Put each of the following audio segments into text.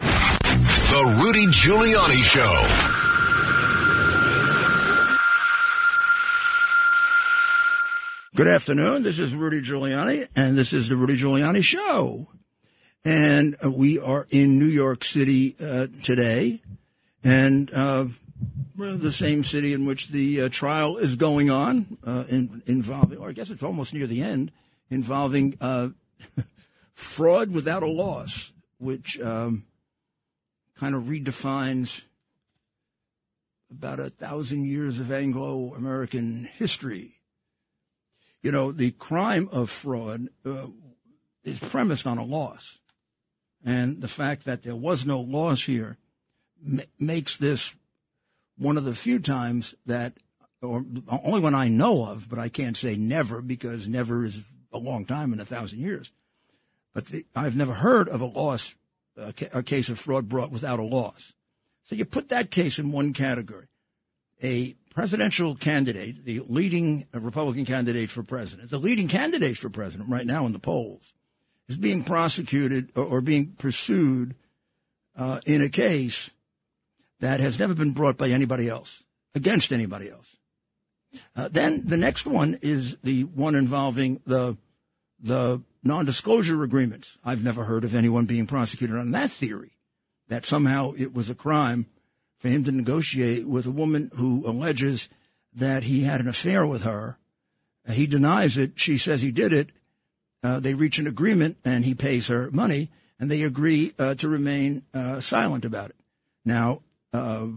The Rudy Giuliani Show. Good afternoon. This is Rudy Giuliani, and this is the Rudy Giuliani Show. And uh, we are in New York City uh, today, and uh, the same city in which the uh, trial is going on, uh, in, involving, or I guess it's almost near the end, involving uh, fraud without a loss, which um, kind of redefines about a thousand years of Anglo American history you know, the crime of fraud uh, is premised on a loss. And the fact that there was no loss here m- makes this one of the few times that, or only one I know of, but I can't say never because never is a long time in a thousand years. But the, I've never heard of a loss, a, case of fraud brought without a loss. So you put that case in one category. A presidential candidate, the leading Republican candidate for president, the leading candidate for president right now in the polls, is being prosecuted or, or being pursued uh, in a case that has never been brought by anybody else, against anybody else. Uh, then the next one is the one involving the the non-disclosure agreements. I've never heard of anyone being prosecuted on that theory, that somehow it was a crime for him to negotiate with a woman who alleges that he had an affair with her. Uh, he denies it. She says he did it. Uh, they reach an agreement and he pays her money and they agree uh, to remain uh, silent about it. Now, uh,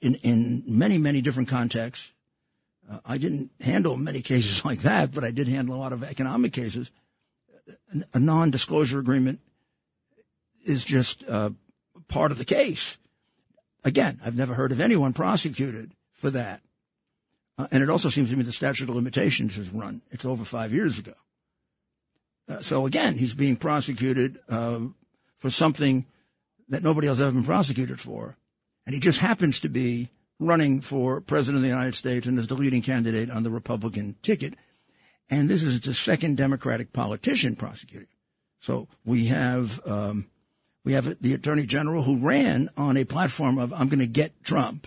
in, in many, many different contexts, uh, I didn't handle many cases like that, but I did handle a lot of economic cases. A non-disclosure agreement is just part of the case. Again, I've never heard of anyone prosecuted for that. Uh, and it also seems to me the statute of limitations has run. It's over five years ago. Uh, so again, he's being prosecuted uh, for something that nobody else has ever been prosecuted for. And he just happens to be running for president of the United States and is the leading candidate on the Republican ticket. And this is the second Democratic politician prosecuted. So we have um, we have the attorney general who ran on a platform of I'm going to get Trump,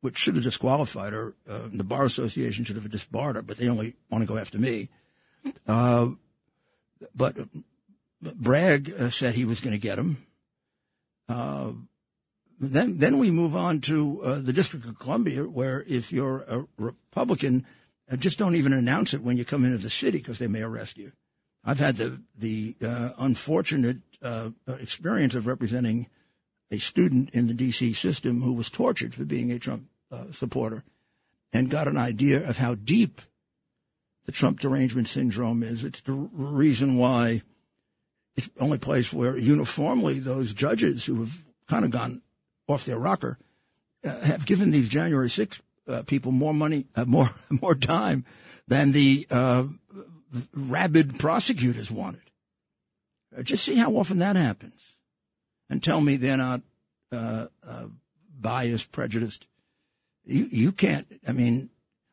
which should have disqualified her. Uh, the bar association should have disbarred her, but they only want to go after me. Uh, but Bragg uh, said he was going to get him. Uh, then, then we move on to uh, the District of Columbia, where if you're a Republican, just don't even announce it when you come into the city because they may arrest you. I've had the the unfortunate uh, experience of representing a student in the D.C. system who was tortured for being a Trump uh, supporter and got an idea of how deep the Trump derangement syndrome is. It's the reason why it's the only place where uniformly those judges who have kind of gone off their rocker uh, have given these January 6 uh, people more money, uh, more more time than the uh, rabid prosecutors wanted. Uh, just see how often that happens, and tell me they're not uh, biased, prejudiced. You you can't. I mean,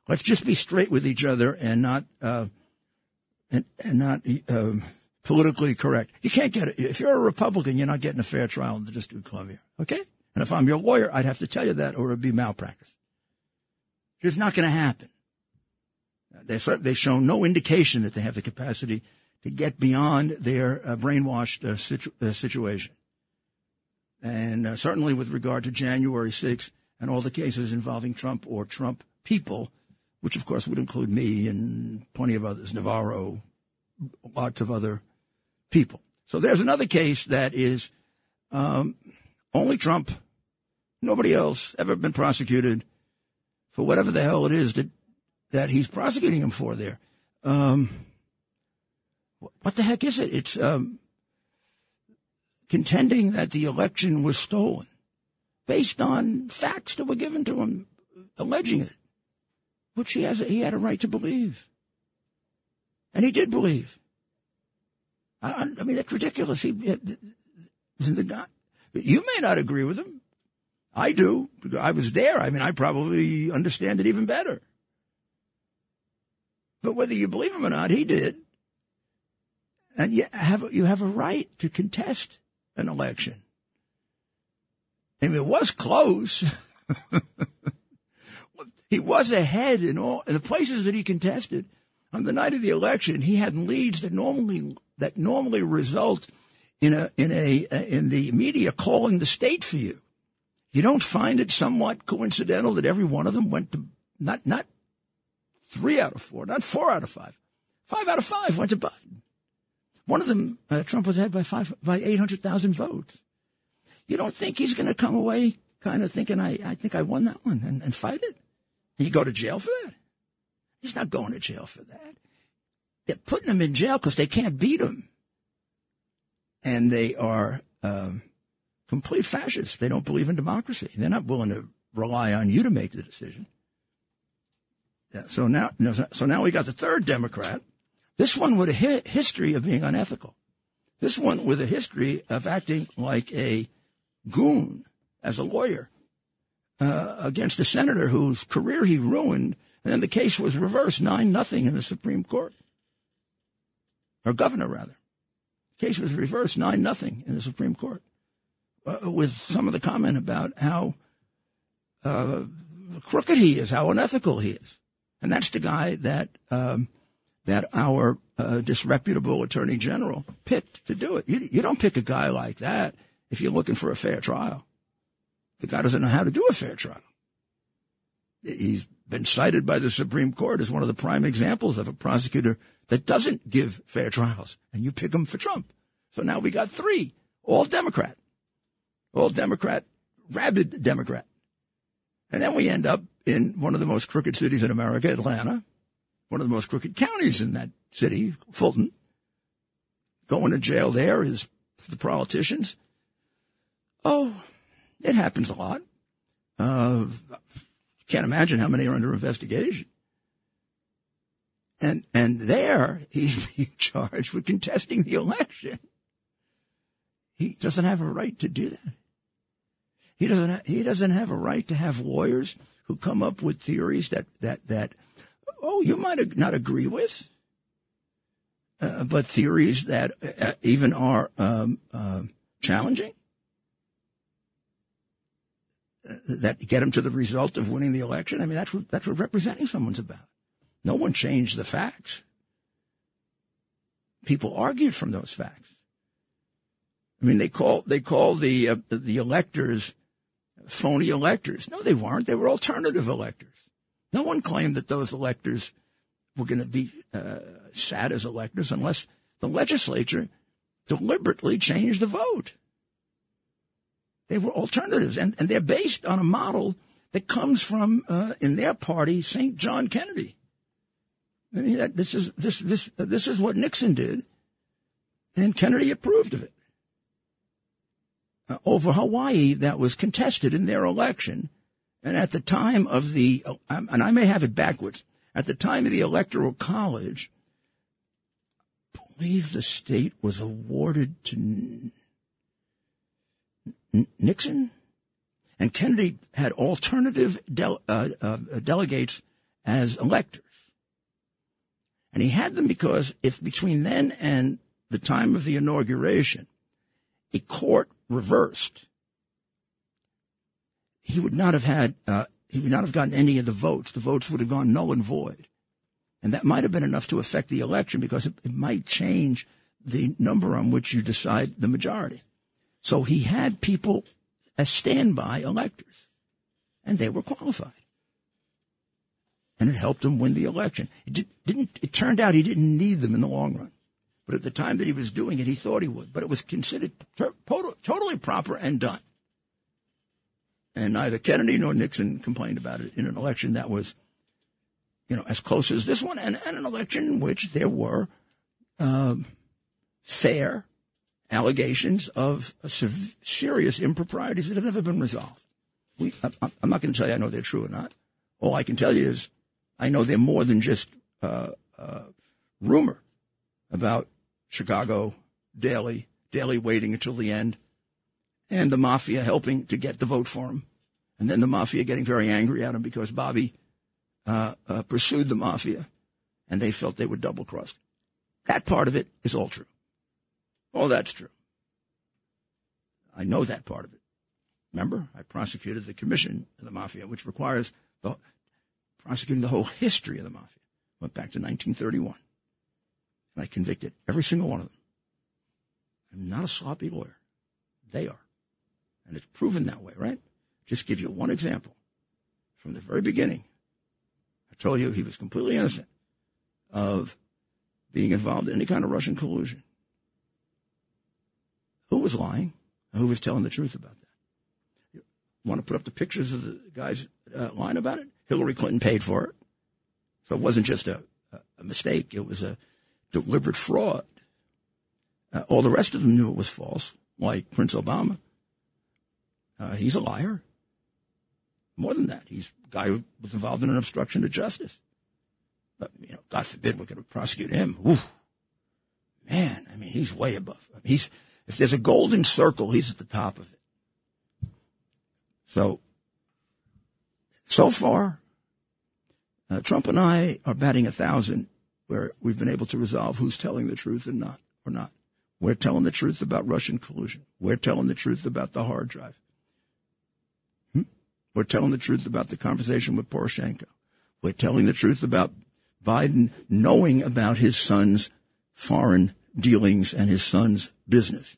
let's just be straight with each other and not uh, and and not politically correct. You can't get it if you're a Republican. You're not getting a fair trial in the District of Columbia. Okay, and if I'm your lawyer, I'd have to tell you that, or it'd be malpractice. It's not going to happen. They they've shown no indication that they have the capacity to get beyond their uh, brainwashed uh, situ- uh, situation. And certainly with regard to January 6th and all the cases involving Trump or Trump people, which of course would include me and plenty of others, Navarro, lots of other people. So there's another case that is um, only Trump, nobody else ever been prosecuted for whatever the hell it is that that he's prosecuting him for there. Um, what the heck is it? It's um, contending that the election was stolen based on facts that were given to him alleging it, which he has a, he had a right to believe, and he did believe. I, I mean, that's ridiculous. He, the guy, you may not agree with him. I do because I was there. I mean, I probably understand it even better. But whether you believe him or not, he did, and you have you have a right to contest an election. I mean, it was close. he was ahead in all in the places that he contested. On the night of the election, he had leads that normally that normally result in a in a in the media calling the state for you. You don't find it somewhat coincidental that every one of them went to not not three out of four, not four out of five, five out of five went to Biden. One of them, uh, Trump was ahead by five by eight hundred thousand votes. You don't think he's going to come away kind of thinking, I, I think I won that one and, and fight it? And you go to jail for that? He's not going to jail for that. They're putting him in jail because they can't beat him. And they are um, complete fascists. They don't believe in democracy. They're not willing to rely on you to make the decision. Yeah, so now, so now we got the third Democrat. This one with a hi- history of being unethical. This one with a history of acting like a goon as a lawyer uh, against a senator whose career he ruined, and then the case was reversed nine nothing in the Supreme Court, or governor rather. The case was reversed nine nothing in the Supreme Court, uh, with some of the comment about how uh, crooked he is, how unethical he is, and that's the guy that um, that our uh, disreputable attorney general picked to do it. You, you don't pick a guy like that if you're looking for a fair trial. The guy doesn't know how to do a fair trial. He's been cited by the Supreme Court as one of the prime examples of a prosecutor that doesn't give fair trials, and you pick him for Trump. So now we got three, all Democrat, all Democrat, rabid Democrat. And then we end up in one of the most crooked cities in America, Atlanta, one of the most crooked counties in that city, Fulton. Going to jail there is the politicians. Oh, it happens a lot. Uh, can't imagine how many are under investigation. And and there he's being charged with contesting the election. He doesn't have a right to do that. He doesn't. He doesn't have a right to have lawyers who come up with theories that that that oh you might not agree with, uh, but theories that uh, even are um, uh, challenging that get them to the result of winning the election. I mean, that's what, that's what representing someone's about. No one changed the facts. People argued from those facts. I mean, they call they call the uh, the electors phony electors. No, they weren't. They were alternative electors. No one claimed that those electors were going to be uh, sat as electors unless the legislature deliberately changed the vote. They were alternatives, and, and they're based on a model that comes from, uh, in their party, St. John Kennedy. I mean, that, this is this this this is what Nixon did, and Kennedy approved of it. Uh, over Hawaii, that was contested in their election, and at the time of the, uh, and I may have it backwards, at the time of the Electoral College, I believe the state was awarded to Nixon? And Kennedy had alternative uh, uh, delegates as electors. And he had them because if between then and the time of the inauguration, a court reversed, he would not have had, uh, he would not have gotten any of the votes. The votes would have gone null and void. And that might have been enough to affect the election because it, it might change the number on which you decide the majority. So he had people as standby electors, and they were qualified. And it helped him win the election. It did, didn't. It turned out he didn't need them in the long run, but at the time that he was doing it, he thought he would. But it was considered totally proper and done. And neither Kennedy nor Nixon complained about it in an election that was, you know, as close as this one, and, and an election in which there were um, fair allegations of sev- serious improprieties that have never been resolved. We, I, I'm not going to tell you I know they're true or not. All I can tell you is I know they're more than just uh, uh, rumor about Chicago Daley, Daley waiting until the end, and the mafia helping to get the vote for him, and then the mafia getting very angry at him because Bobby uh, uh, pursued the mafia, and they felt they were double crossed. That part of it is all true. All that's true. I know that part of it. Remember, I prosecuted the commission of the mafia, which requires the, prosecuting the whole history of the mafia. Went back to 1931. And I convicted every single one of them. I'm not a sloppy lawyer. They are. And it's proven that way, right? Just give you one example. From the very beginning, I told you he was completely innocent of being involved in any kind of Russian collusion. Who was lying? Who was telling the truth about that? You want to put up the pictures of the guys uh, lying about it? Hillary Clinton paid for it. So it wasn't just a, a mistake. It was a deliberate fraud. Uh, all the rest of them knew it was false, like Prince Obama. Uh, he's a liar. More than that, he's a guy who was involved in an obstruction to justice. But, you know, God forbid we're going to prosecute him. Man, I mean, he's way above. I mean, he's if there's a golden circle, he's at the top of it. So, so far, uh, Trump and I are batting a thousand where we've been able to resolve who's telling the truth and not, or not. We're telling the truth about Russian collusion. We're telling the truth about the hard drive. Hmm? We're telling the truth about the conversation with Poroshenko. We're telling the truth about Biden knowing about his son's foreign dealings and his son's business,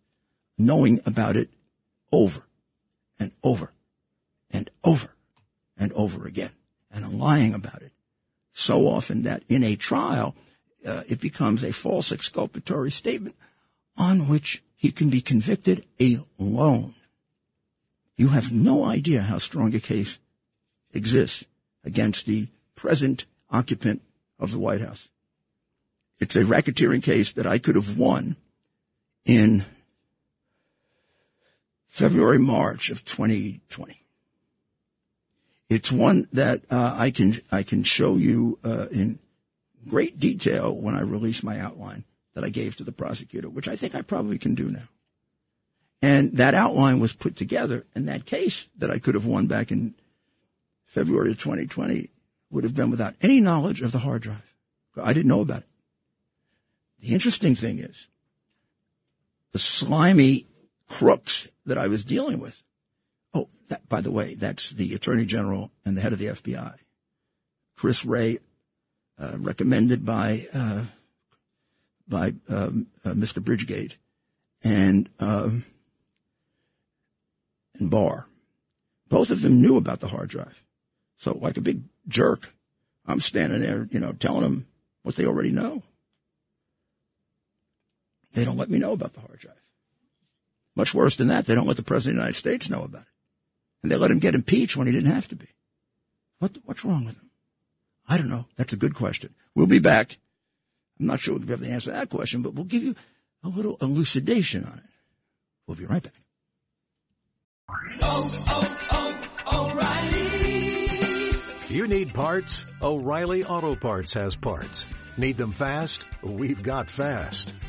knowing about it over and over and over and over again and lying about it so often that in a trial, uh, it becomes a false exculpatory statement on which he can be convicted alone. You have no idea how strong a case exists against the present occupant of the White House. It's a racketeering case that I could have won in February, March of 2020. It's one that uh, I can I can show you uh, in great detail when I release my outline that I gave to the prosecutor, which I think I probably can do now. And that outline was put together, and that case that I could have won back in February of 2020 would have been without any knowledge of the hard drive. I didn't know about it. The interesting thing is the slimy crooks that I was dealing with. Oh, that, by the way, that's the Attorney General and the head of the FBI, Chris Wray, uh, recommended by uh, by um, uh, Mr. Bridgegate and um, and Barr. Both of them knew about the hard drive. So, like a big jerk, I'm standing there, you know, telling them what they already know. They don't let me know about the hard drive. Much worse than that, they don't let the President of the United States know about it. And they let him get impeached when he didn't have to be. What, what's wrong with him? I don't know. That's a good question. We'll be back. I'm not sure we'll be able to answer that question, but we'll give you a little elucidation on it. We'll be right back. Oh, oh, oh, O'Reilly. You need parts? O'Reilly Auto Parts has parts. Need them fast? We've got fast.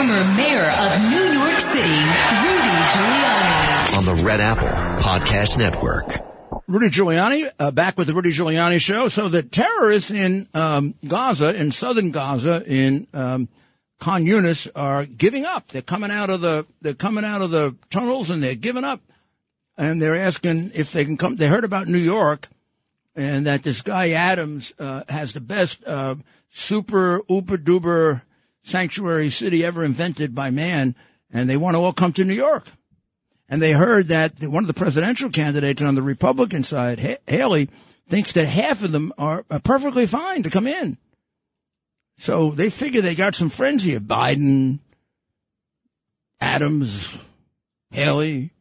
former mayor of New York City, Rudy Giuliani. on the Red Apple Podcast Network. Rudy Giuliani, uh, back with the Rudy Giuliani show. So the terrorists in um, Gaza, in southern Gaza, in um, Khan Yunis, are giving up. They're coming out of the they're coming out of the tunnels and they're giving up. And they're asking if they can come. They heard about New York, and that this guy Adams uh, has the best uh, super uber duper sanctuary city ever invented by man, and they want to all come to New York. And they heard that one of the presidential candidates on the Republican side, Haley, thinks that half of them are, perfectly fine to come in. So they figure they got some friends here. Biden, Adams, Haley.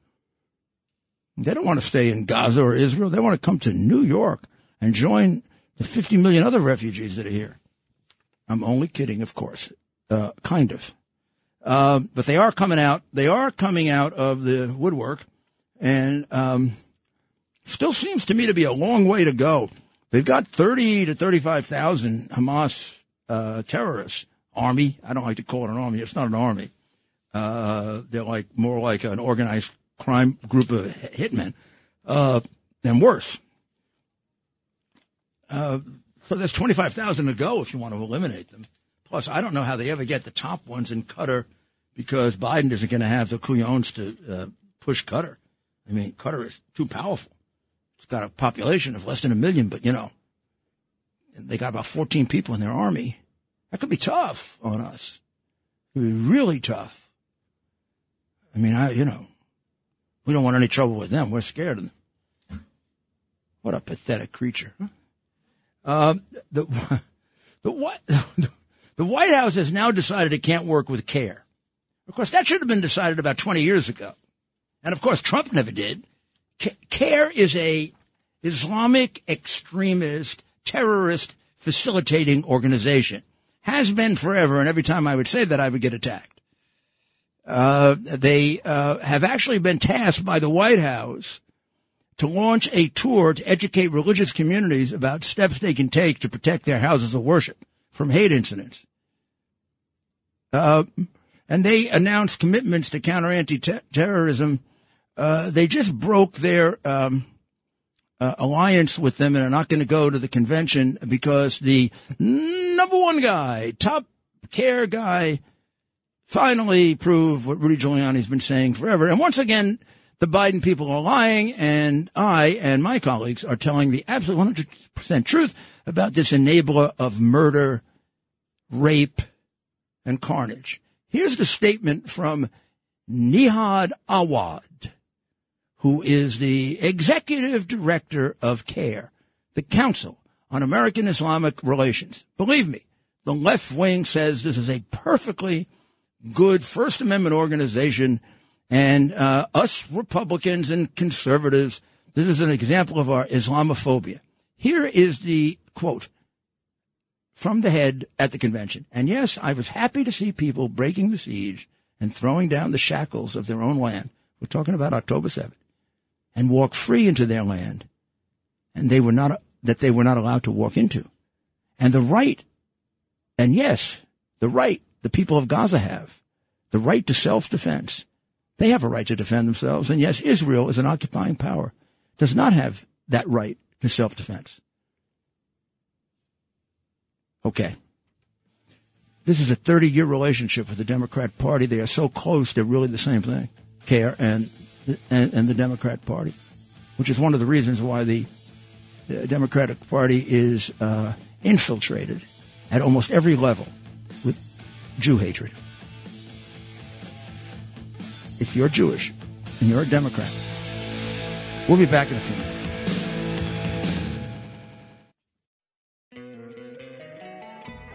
They don't want to stay in Gaza or Israel. They want to come to New York and join the 50 million other refugees that are here. I'm only kidding, of course. Uh, kind of. Uh, but they are coming out. They are coming out of the woodwork, and um, still seems to me to be a long way to go. They've got thirty to thirty-five thousand Hamas uh, terrorists. Army. I don't like to call it an army. It's not an army. Uh, they're like more like an organized crime group of hitmen, uh, and worse. Uh, so there's twenty-five thousand to go if you want to eliminate them. Plus, I don't know how they ever get the top ones in Qatar because Biden isn't going to have the couillons to uh, push Qatar. I mean, Qatar is too powerful. It's got a population of less than a million, but you know, they got about 14 people in their army. That could be tough on us. It could be really tough. I mean, I, you know, we don't want any trouble with them. We're scared of them. What a pathetic creature. Um, the, the, what, the White House has now decided it can't work with CAIR. Of course, that should have been decided about 20 years ago. And of course, Trump never did. C- CAIR is a Islamic extremist terrorist facilitating organization. Has been forever, and every time I would say that, I would get attacked. Uh, they uh, have actually been tasked by the White House to launch a tour to educate religious communities about steps they can take to protect their houses of worship from hate incidents. Uh, and they announced commitments to counter anti-terrorism. Uh, they just broke their um, uh, alliance with them and are not going to go to the convention because the number one guy, top CAIR guy, finally proved what Rudy Giuliani's been saying forever. And once again, the Biden people are lying, and I and my colleagues are telling the absolute 100% truth about this enabler of murder, rape, and carnage. Here's the statement from Nihad Awad, who is the executive director of CAIR, the Council on American Islamic Relations. Believe me, the left wing says this is a perfectly good First Amendment organization, and uh, us Republicans and conservatives, this is an example of our Islamophobia. Here is the quote from the head at the convention. And yes, I was happy to see people breaking the siege and throwing down the shackles of their own land. We're talking about October 7th and walk free into their land. And they were not, that they were not allowed to walk into. And the right, and yes, the right the people of Gaza have, the right to self-defense. They have a right to defend themselves. And yes, Israel is an occupying power, does not have that right to self-defense. Okay. This is a 30 year relationship with the Democrat Party. They are so close, they're really the same thing. CAIR and, and, and the Democrat Party, which is one of the reasons why the, the Democratic Party is uh, infiltrated at almost every level with Jew hatred. If you're Jewish and you're a Democrat, we'll be back in a few minutes.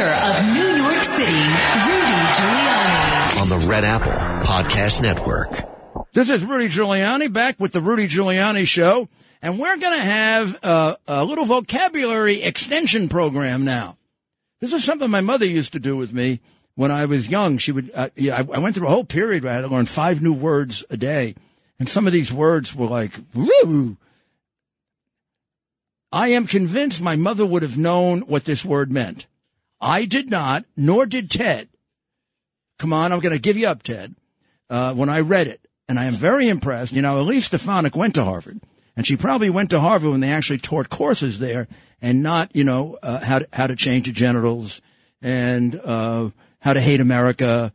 Mayor of New York City, Rudy Giuliani. on the Red Apple Podcast Network. This is Rudy Giuliani back with the Rudy Giuliani Show, and we're going to have uh, a little vocabulary extension program now. This is something my mother used to do with me when I was young. She would, uh, yeah, I, I went through a whole period where I had to learn five new words a day, and some of these words were like, woo. I am convinced my mother would have known what this word meant. I did not, nor did Ted. Come on, I'm going to give you up, Ted. Uh, when I read it, and I am very impressed. You know, Elise Stefanik went to Harvard, and she probably went to Harvard when they actually taught courses there, and not, you know, uh, how to, how to change your genitals and uh, how to hate America,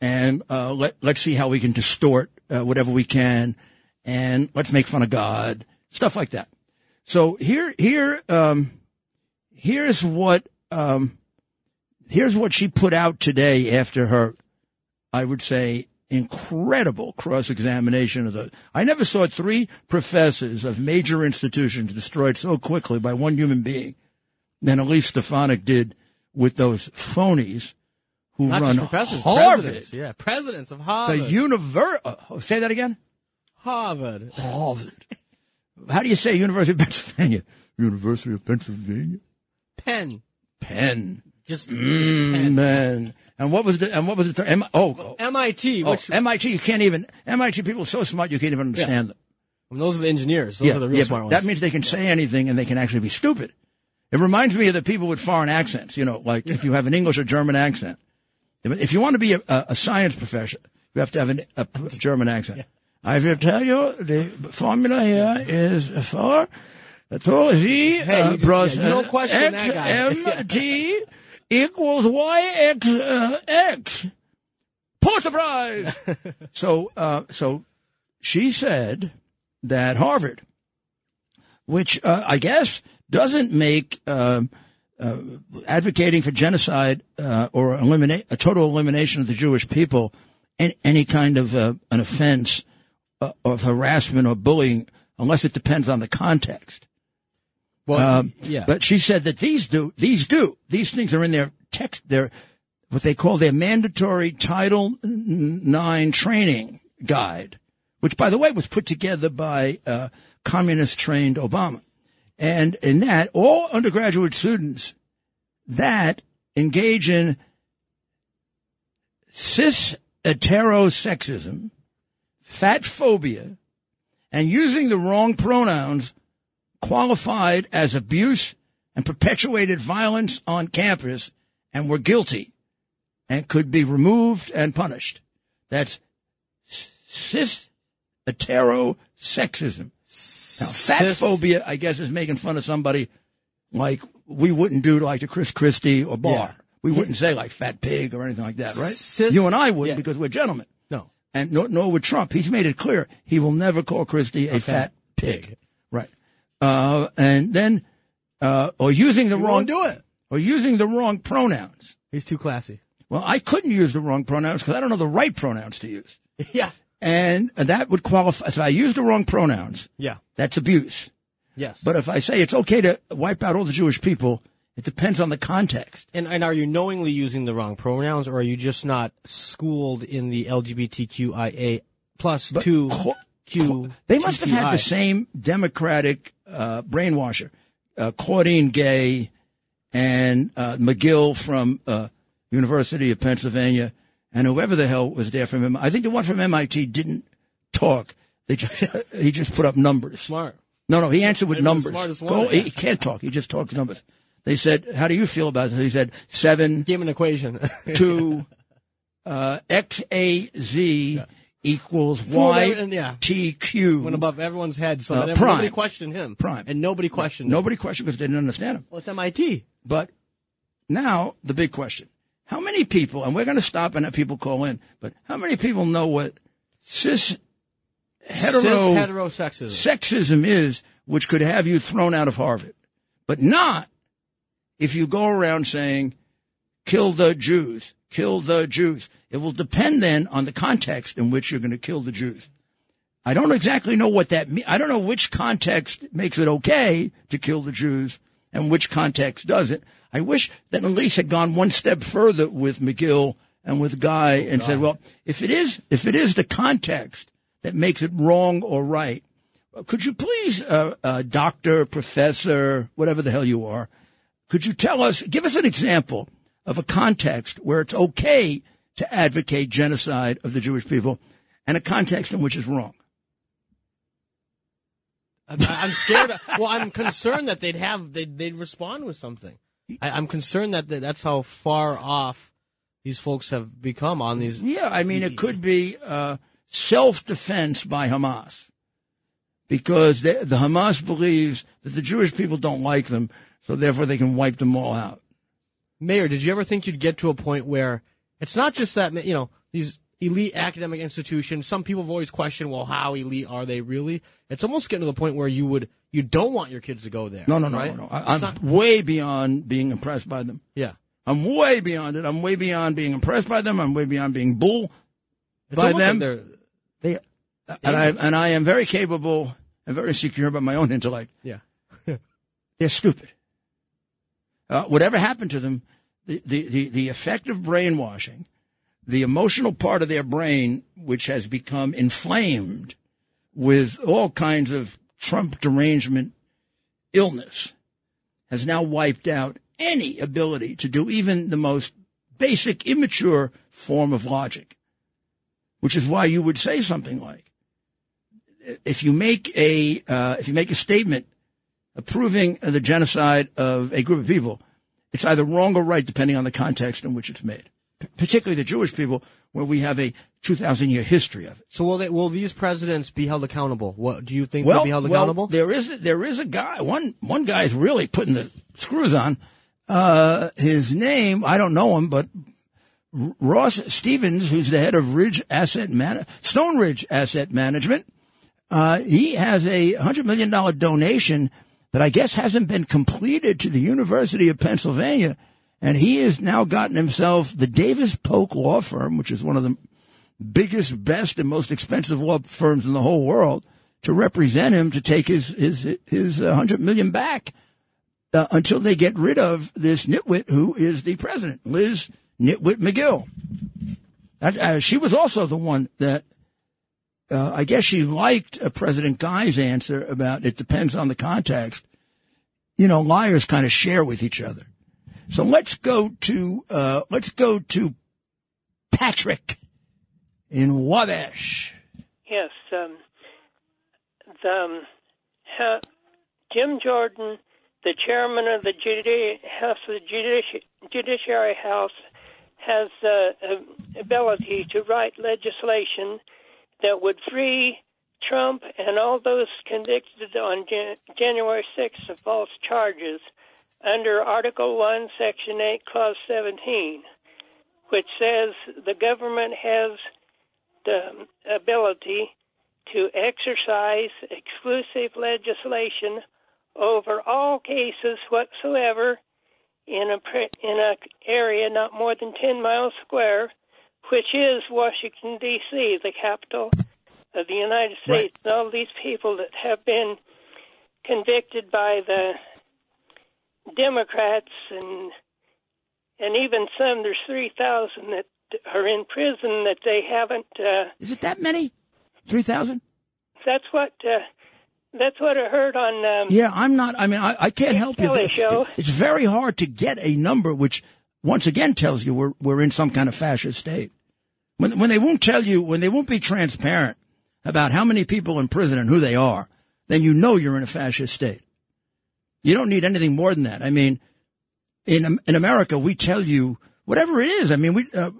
and uh, let let's see how we can distort uh, whatever we can, and let's make fun of God, stuff like that. So here, here, um, here's what, um, here's what she put out today after her, I would say, incredible cross examination of the. I never saw three professors of major institutions destroyed so quickly by one human being than Elise Stefanik did with those phonies who Not run professors, Harvard. presidents. Yeah, presidents of The Harvard. univer- uh, say that again? Harvard. Harvard. How do you say University of Pennsylvania? University of Pennsylvania. Penn. Penn. Just, just Mm, man. And what was the and what was the term? M- oh, MIT, oh, which MIT. You can't even MIT people are so smart you can't even understand them. those are the engineers. Those are the real yeah, smart ones. that means they can say anything and they can actually be stupid. It reminds me of the people with foreign accents. You know, like if you have an English or German accent. If- you want to be a, a, a science professor, you have to have an, a German accent. I to tell you, the formula here is for two z Hey, uh, just- plus yeah, you uh, question x that guy. m t equals y x uh, x. Pulitzer Prize. so, uh, so she said that Harvard, which uh, I guess doesn't make um uh, advocating for genocide uh, or eliminate a total elimination of the Jewish people an any kind of uh, an offense uh, of harassment or bullying, unless it depends on the context. Well, Um, yeah. But she said that these do, these do, these things are in their text, their, what they call their mandatory Title IX training guide, which by the way was put together by, uh, communist trained Obama. And in that, all undergraduate students that engage in cis heterosexism, fat phobia, and using the wrong pronouns qualified as abuse and perpetuated violence on campus and were guilty and could be removed and punished. That's cis heterosexism. Now, fat phobia, I guess, is making fun of somebody like we wouldn't do like to Chris Christie or Barr. Yeah. We wouldn't say like fat pig or anything like that, right? Cis- you and I wouldn't yeah. because we're gentlemen. no. And nor, nor would Trump. He's made it clear he will never call Christie a, fat, pig. Uh, and then, uh, or using the He wrong, do it. or using the wrong pronouns. He's too classy. Well, I couldn't use the wrong pronouns because I don't know the right pronouns to use. Yeah. And that would qualify. If I use the wrong pronouns, Yeah. that's abuse. Yes. But if I say it's okay to wipe out all the Jewish people, it depends on the context. and, and are you knowingly using the wrong pronouns, or are you just not schooled in the LGBTQIA plus But two co- Q? they must have had the same Democratic uh, brainwasher, uh, Claudine Gay and uh, Magill from uh, University of Pennsylvania, and whoever the hell was there from him. I think the one from MIT didn't talk. They just he just put up numbers. Smart. No, no, he answered with Maybe numbers. Go- he can't talk. He just talks numbers. They said, "How do you feel about this?" He said, seven Give him an equation. two, uh, X A Z equals Fooled Y every- yeah. T Q. Went above everyone's head, so Uh, prime. nobody questioned him. Prime. And nobody questioned him. Nobody questioned because they didn't understand him. Well, it's MIT. But now the big question: How many people? And we're going to stop and have people call in. But how many people know what cis hetero Cis heterosexism. sexism is, which could have you thrown out of Harvard, but not if you go around saying, kill the Jews, kill the Jews. It will depend then on the context in which you're going to kill the Jews. I don't exactly know what that means. I don't know which context makes it okay to kill the Jews and which context doesn't. I wish that Elise had gone one step further with Magill and with Guy and said, well, if it is, if it is the context that makes it wrong or right, could you please, uh, uh, doctor, professor, whatever the hell you are, could you tell us, give us an example of a context where it's okay to advocate genocide of the Jewish people and a context in which it's wrong? I'm, scared. well, I'm concerned that they'd have they'd, they'd respond with something. I, I'm concerned that that that's how far off these folks have become on these. Yeah, I mean, it could be uh, self defense by Hamas because they, the Hamas believes that the Jewish people don't like them, so therefore they can wipe them all out. Mayor, did you ever think you'd get to a point where it's not just that you know these elite academic institutions? Some people have always questioned, well, how elite are they really? It's almost getting to the point where you would you don't want your kids to go there. No, no, no, right? no, no. I, I'm not- way beyond being impressed by them. yeah. I'm way beyond it. I'm way beyond being impressed by them. I'm way beyond being bull It's by like them. they're- they, and I and I am very capable and very secure about my own intellect. Yeah. They're stupid. Uh, whatever happened to them, the, the, the, the effect of brainwashing, the emotional part of their brain, which has become inflamed with all kinds of Trump derangement illness, has now wiped out any ability to do even the most basic, immature form of logic. Which is why you would say something like, if you make a uh, if you make a statement approving the genocide of a group of people, it's either wrong or right depending on the context in which it's made. P- particularly the Jewish people, where we have a two thousand year history of it. So will they, will these presidents be held accountable? What do you think Well, they'll be held accountable? well, there is there is a guy. One one guy is really putting the screws on. Uh, his name I don't know him, but Ross Stevens, who's the head of Ridge Asset Man, Stone Ridge Asset Management. Uh, he has a hundred million dollar donation that I guess hasn't been completed to the University of Pennsylvania, and he has now gotten himself the Davis Polk Law Firm, which is one of the biggest, best, and most expensive law firms in the whole world, to represent him to take his his his uh, hundred million back uh, until they get rid of this nitwit who is the president, Liz Nitwit Magill. Uh, she was also the one that uh, I guess she liked President Guy's answer about it depends on the context. You know, liars kind of share with each other. So let's go to uh, let's go to Patrick in Wabash. Yes, um, the um, Jim Jordan, the chairman of the Judi- House, the Judici- Judiciary House, has the uh, ability to write legislation that would free Trump and all those convicted on Jan- January 6th of false charges under Article 1, Section 8, Clause 17, which says the government has the ability to exercise exclusive legislation over all cases whatsoever in a in a area not more than 10 miles square, which is Washington D.C., the capital of the United States. And all these people that have been convicted by the Democrats and and even some there's 3,000 that are in prison that they haven't uh, Is it that many? Three thousand? that's what uh, that's what I heard on um, Yeah, I'm not. I mean, I, I can't help you. It- show. It's very hard to get a number which, once again, tells you we're we're in some kind of fascist state. When when they won't tell you, when they won't be transparent about how many people in prison and who they are, then you know you're in a fascist state. You don't need anything more than that. I mean, in in America, we tell you whatever it is. I mean, we uh,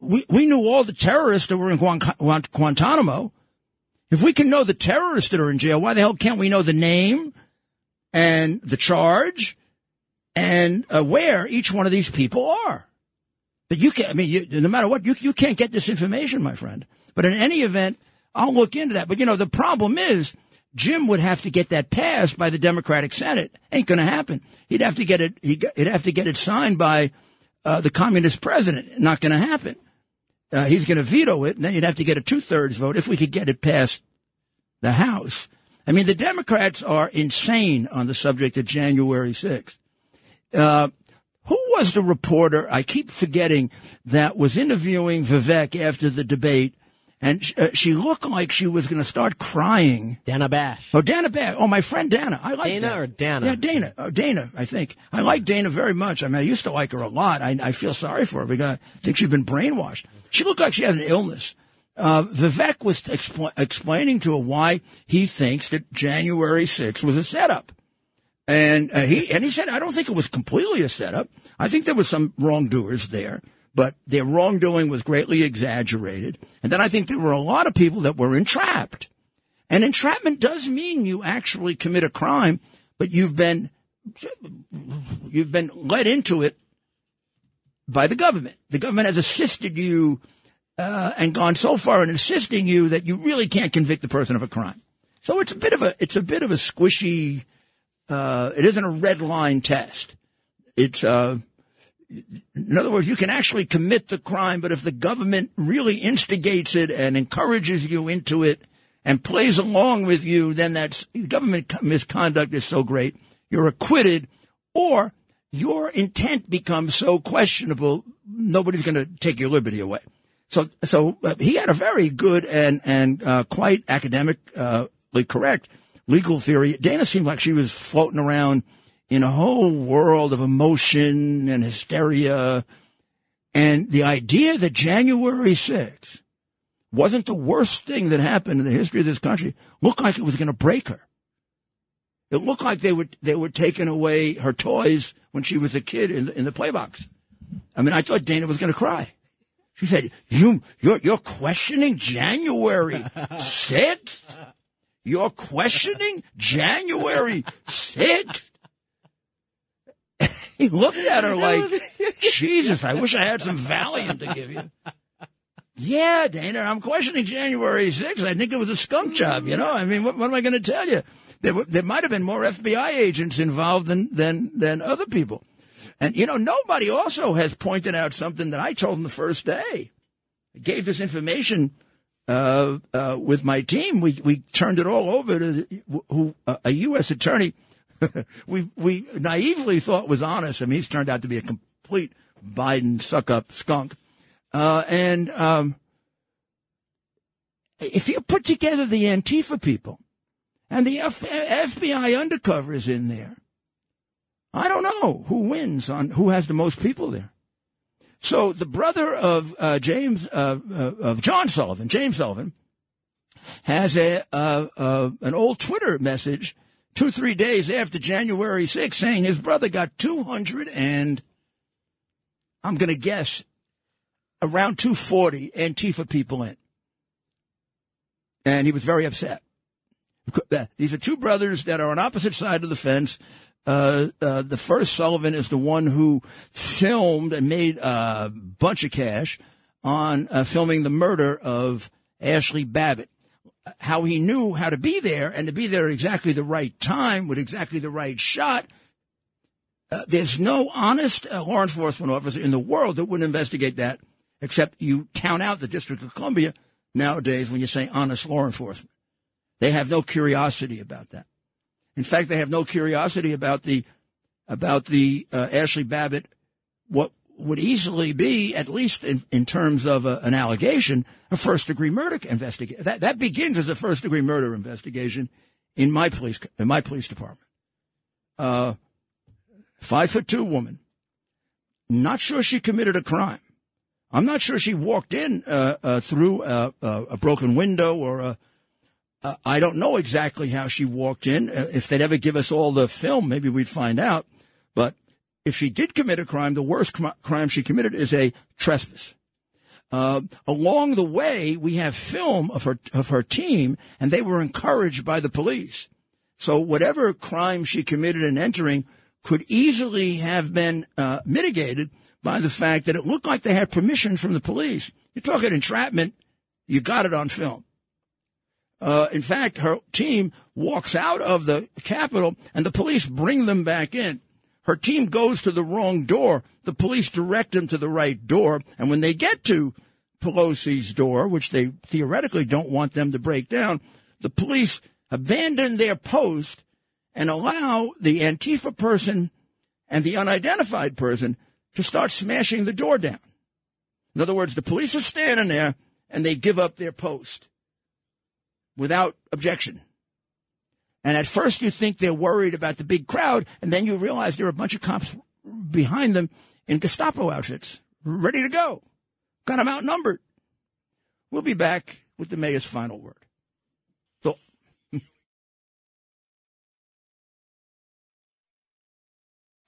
we we knew all the terrorists that were in Guan- Guan- Guantanamo. If we can know the terrorists that are in jail, why the hell can't we know the name and the charge and uh, where each one of these people are. But you can, I mean, you, no matter what, you, you can't get this information, my friend. But in any event, I'll look into that. But you know, the problem is Jim would have to get that passed by the Democratic Senate. Ain't going to happen. He'd have to get it. He'd have to get it signed by uh, the communist president. Not going to happen. Uh, he's going to veto it, and then you'd have to get a two thirds vote if we could get it past the House. I mean, the Democrats are insane on the subject of January 6th. Uh, who was the reporter? I keep forgetting that was interviewing Vivek after the debate and she, uh, she looked like she was going to start crying. Dana Bash. Oh, Dana Bash. Oh, my friend Dana. I like Dana that. or Dana? Yeah, Dana. Oh, Dana, I think. I like Dana very much. I mean, I used to like her a lot. I, I feel sorry for her because I think she's been brainwashed. She looked like she had an illness. Uh, Vivek was expl- explaining to her why he thinks that January 6th was a setup. And uh, he and he said, I don't think it was completely a setup. I think there was some wrongdoers there but their wrongdoing was greatly exaggerated. And then I think there were a lot of people that were entrapped. And entrapment does mean you actually commit a crime, but you've been you've been led into it by the government. The government has assisted you uh, and gone so far in assisting you that you really can't convict the person of a crime. So it's a bit of a it's a bit of a squishy. Uh, it isn't a red line test. It's uh, in other words, you can actually commit the crime, but if the government really instigates it and encourages you into it and plays along with you, then that's government misconduct is so great. You're acquitted or your intent becomes so questionable, nobody's going to take your liberty away. So, so uh, he had a very good and, and, uh, quite academically correct legal theory. Dana seemed like she was floating around in a whole world of emotion and hysteria. And the idea that January 6th wasn't the worst thing that happened in the history of this country looked like it was going to break her. It looked like they were, they were taking away her toys when she was a kid in the, in the playbox. I mean, I thought Dana was going to cry. She said, you, you're, you're questioning January 6th? You're questioning January 6th? he looked at her like, Jesus, I wish I had some Valium to give you. Yeah, Dana, I'm questioning January 6th. I think it was a skunk job, you know? I mean, what, what am I going to tell you? There, there might have been more FBI agents involved than, than, than other people. And, you know, nobody also has pointed out something that I told them the first day. I gave this information uh, uh, with my team. We, we turned it all over to who, uh, a U.S. attorney we we naively thought was honest. I mean, he's turned out to be a complete Biden suck up skunk. Uh, and um, if you put together the Antifa people and the F- FBI is in there, I don't know who wins on who has the most people there. So the brother of uh, James uh, uh of John Sullivan, James Sullivan, has a uh, uh, an old Twitter message two, three days after January 6th saying his brother got 200 and I'm going to guess around 240 Antifa people in. And he was very upset. These are two brothers that are on opposite side of the fence. Uh, uh, the first Sullivan is the one who filmed and made a bunch of cash on uh, filming the murder of Ashley Babbitt how he knew how to be there and to be there at exactly the right time with exactly the right shot. Uh, there's no honest uh, law enforcement officer in the world that wouldn't investigate that, except you count out the District of Columbia nowadays when you say honest law enforcement. They have no curiosity about that. In fact, they have no curiosity about the about the uh, Ashley Babbitt what would easily be, at least in, in terms of a, an allegation, a first degree murder investigation. That, that begins as a first degree murder investigation in my police, in my police department. Uh, five foot two woman. Not sure she committed a crime. I'm not sure she walked in uh, uh, through a, a, broken window or a. Uh, I don't know exactly how she walked in. Uh, if they'd ever give us all the film, maybe we'd find out. But if she did commit a crime, the worst crime she committed is a trespass. Uh, along the way, we have film of her of her team, and they were encouraged by the police. So whatever crime she committed in entering could easily have been uh, mitigated by the fact that it looked like they had permission from the police. You're talking entrapment, you got it on film. Uh, in fact, her team walks out of the Capitol and the police bring them back in. Her team goes to the wrong door. The police direct them to the right door. And when they get to Pelosi's door, which they theoretically don't want them to break down, the police abandon their post and allow the Antifa person and the unidentified person to start smashing the door down. In other words, the police are standing there and they give up their post without objection. And at first you think they're worried about the big crowd, and then you realize there are a bunch of cops behind them in Gestapo outfits, ready to go, Got them outnumbered. We'll be back with the mayor's final word. So,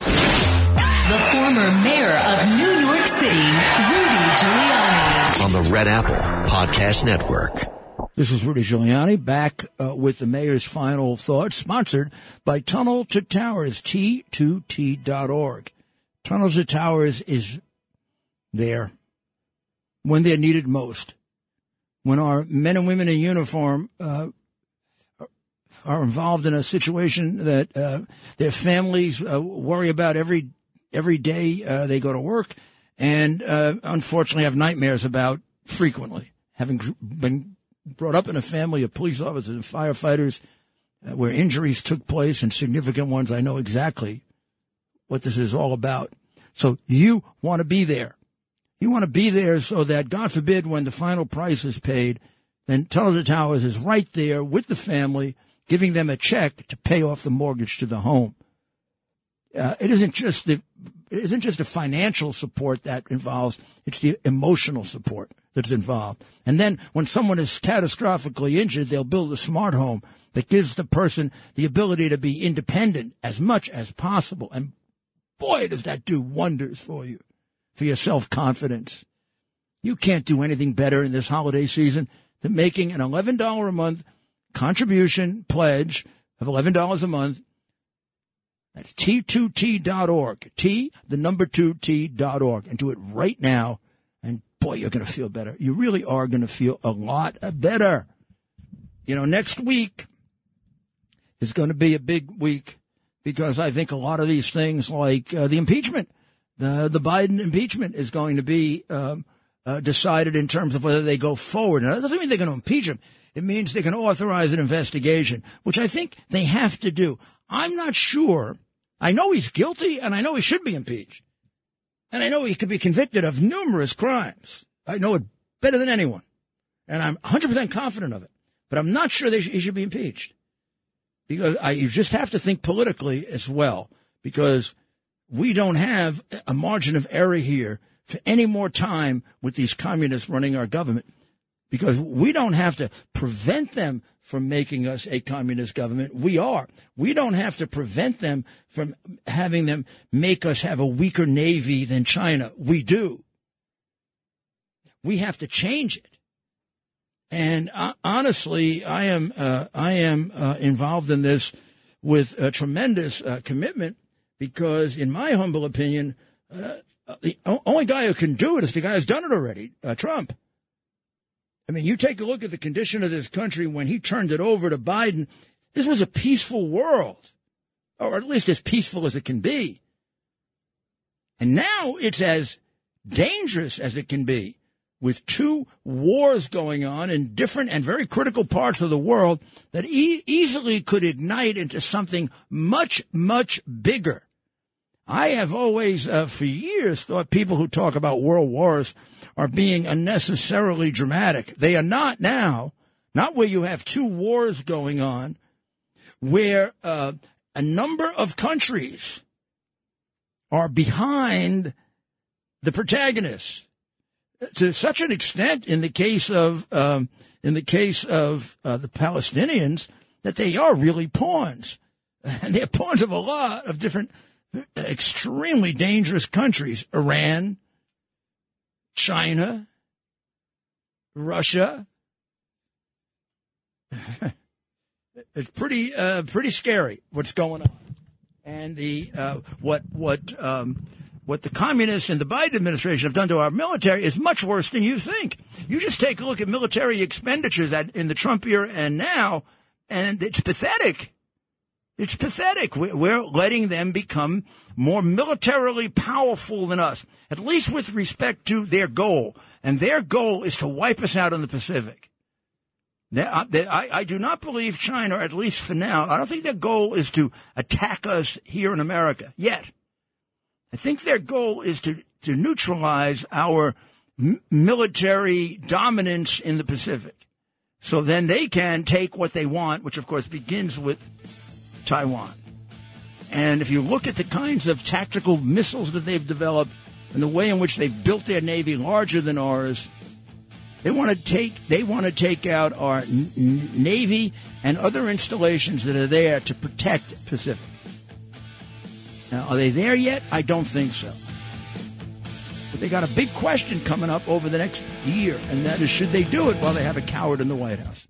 The former mayor of New York City, Rudy Giuliani. On the Red Apple Podcast Network. This is Rudy Giuliani back uh, with the mayor's final thoughts, sponsored by Tunnel to Towers, T2T.org. Tunnel to Towers is there when they're needed most. When our men and women in uniform uh, are involved in a situation that uh, their families uh, worry about every every day uh, they go to work, and uh, unfortunately have nightmares about frequently. Having been brought up in a family of police officers and firefighters, uh, where injuries took place and significant ones, I know exactly what this is all about. So you want to be there. You want to be there so that, God forbid, when the final price is paid, then Tunnel to Towers is right there with the family, giving them a check to pay off the mortgage to the home. Uh, it isn't just the it isn't just the financial support that involves; it's the emotional support that's involved. And then when someone is catastrophically injured, they'll build a smart home that gives the person the ability to be independent as much as possible. And boy, does that do wonders for you, for your self confidence. You can't do anything better in this holiday season than making an $11 a month contribution pledge of $11 a month. That's T2T.org. T, the number two T.org. And do it right now. Boy, you're going to feel better. You really are going to feel a lot better. You know, next week is going to be a big week because I think a lot of these things, like uh, the impeachment, the the Biden impeachment, is going to be um, uh, decided in terms of whether they go forward. Now, that doesn't mean they're going to impeach him. It means they can authorize an investigation, which I think they have to do. I'm not sure. I know he's guilty, and I know he should be impeached, and I know he could be convicted of numerous crimes. I know it better than anyone, and I'm 100% confident of it. But I'm not sure sh- he should be impeached because I, you just have to think politically as well, because we don't have a margin of error here for any more time with these communists running our government, because we don't have to prevent them from making us a communist government. We are. We don't have to prevent them from having them make us have a weaker navy than China. We do. We have to change it. And uh, honestly, I am uh, I am uh, involved in this with a tremendous uh, commitment because, in my humble opinion, uh, the only guy who can do it is the guy who's done it already, uh, Trump. I mean, you take a look at the condition of this country when he turned it over to Biden. This was a peaceful world, or at least as peaceful as it can be. And now it's as dangerous as it can be with two wars going on in different and very critical parts of the world that e- easily could ignite into something much, much bigger. I have always, uh, for years, thought people who talk about world wars are being unnecessarily dramatic. They are not now. Not where you have two wars going on, where uh, a number of countries are behind the protagonists to such an extent in the case of um, in the case of uh, the Palestinians that they are really pawns, and they're pawns of a lot of different extremely dangerous countries: Iran, China, Russia. it's pretty uh, pretty scary what's going on. and the uh, what what um, what the communists and the Biden administration have done to our military is much worse than you think. You just take a look at military expenditures at, in the Trump era and now, and it's pathetic. It's pathetic. We're letting them become more militarily powerful than us, at least with respect to their goal. And their goal is to wipe us out in the Pacific. I, do not believe China, at least for now, I don't think their goal is to attack us here in America yet. I think their goal is to, to neutralize our military dominance in the Pacific. So then they can take what they want, which of course begins with Taiwan. And if you look at the kinds of tactical missiles that they've developed and the way in which they've built their navy larger than ours, they want to take they want to take out our n- navy and other installations that are there to protect Pacific. Now, are they there yet? I don't think so. But they got a big question coming up over the next year, and that is should they do it while they have a coward in the White House?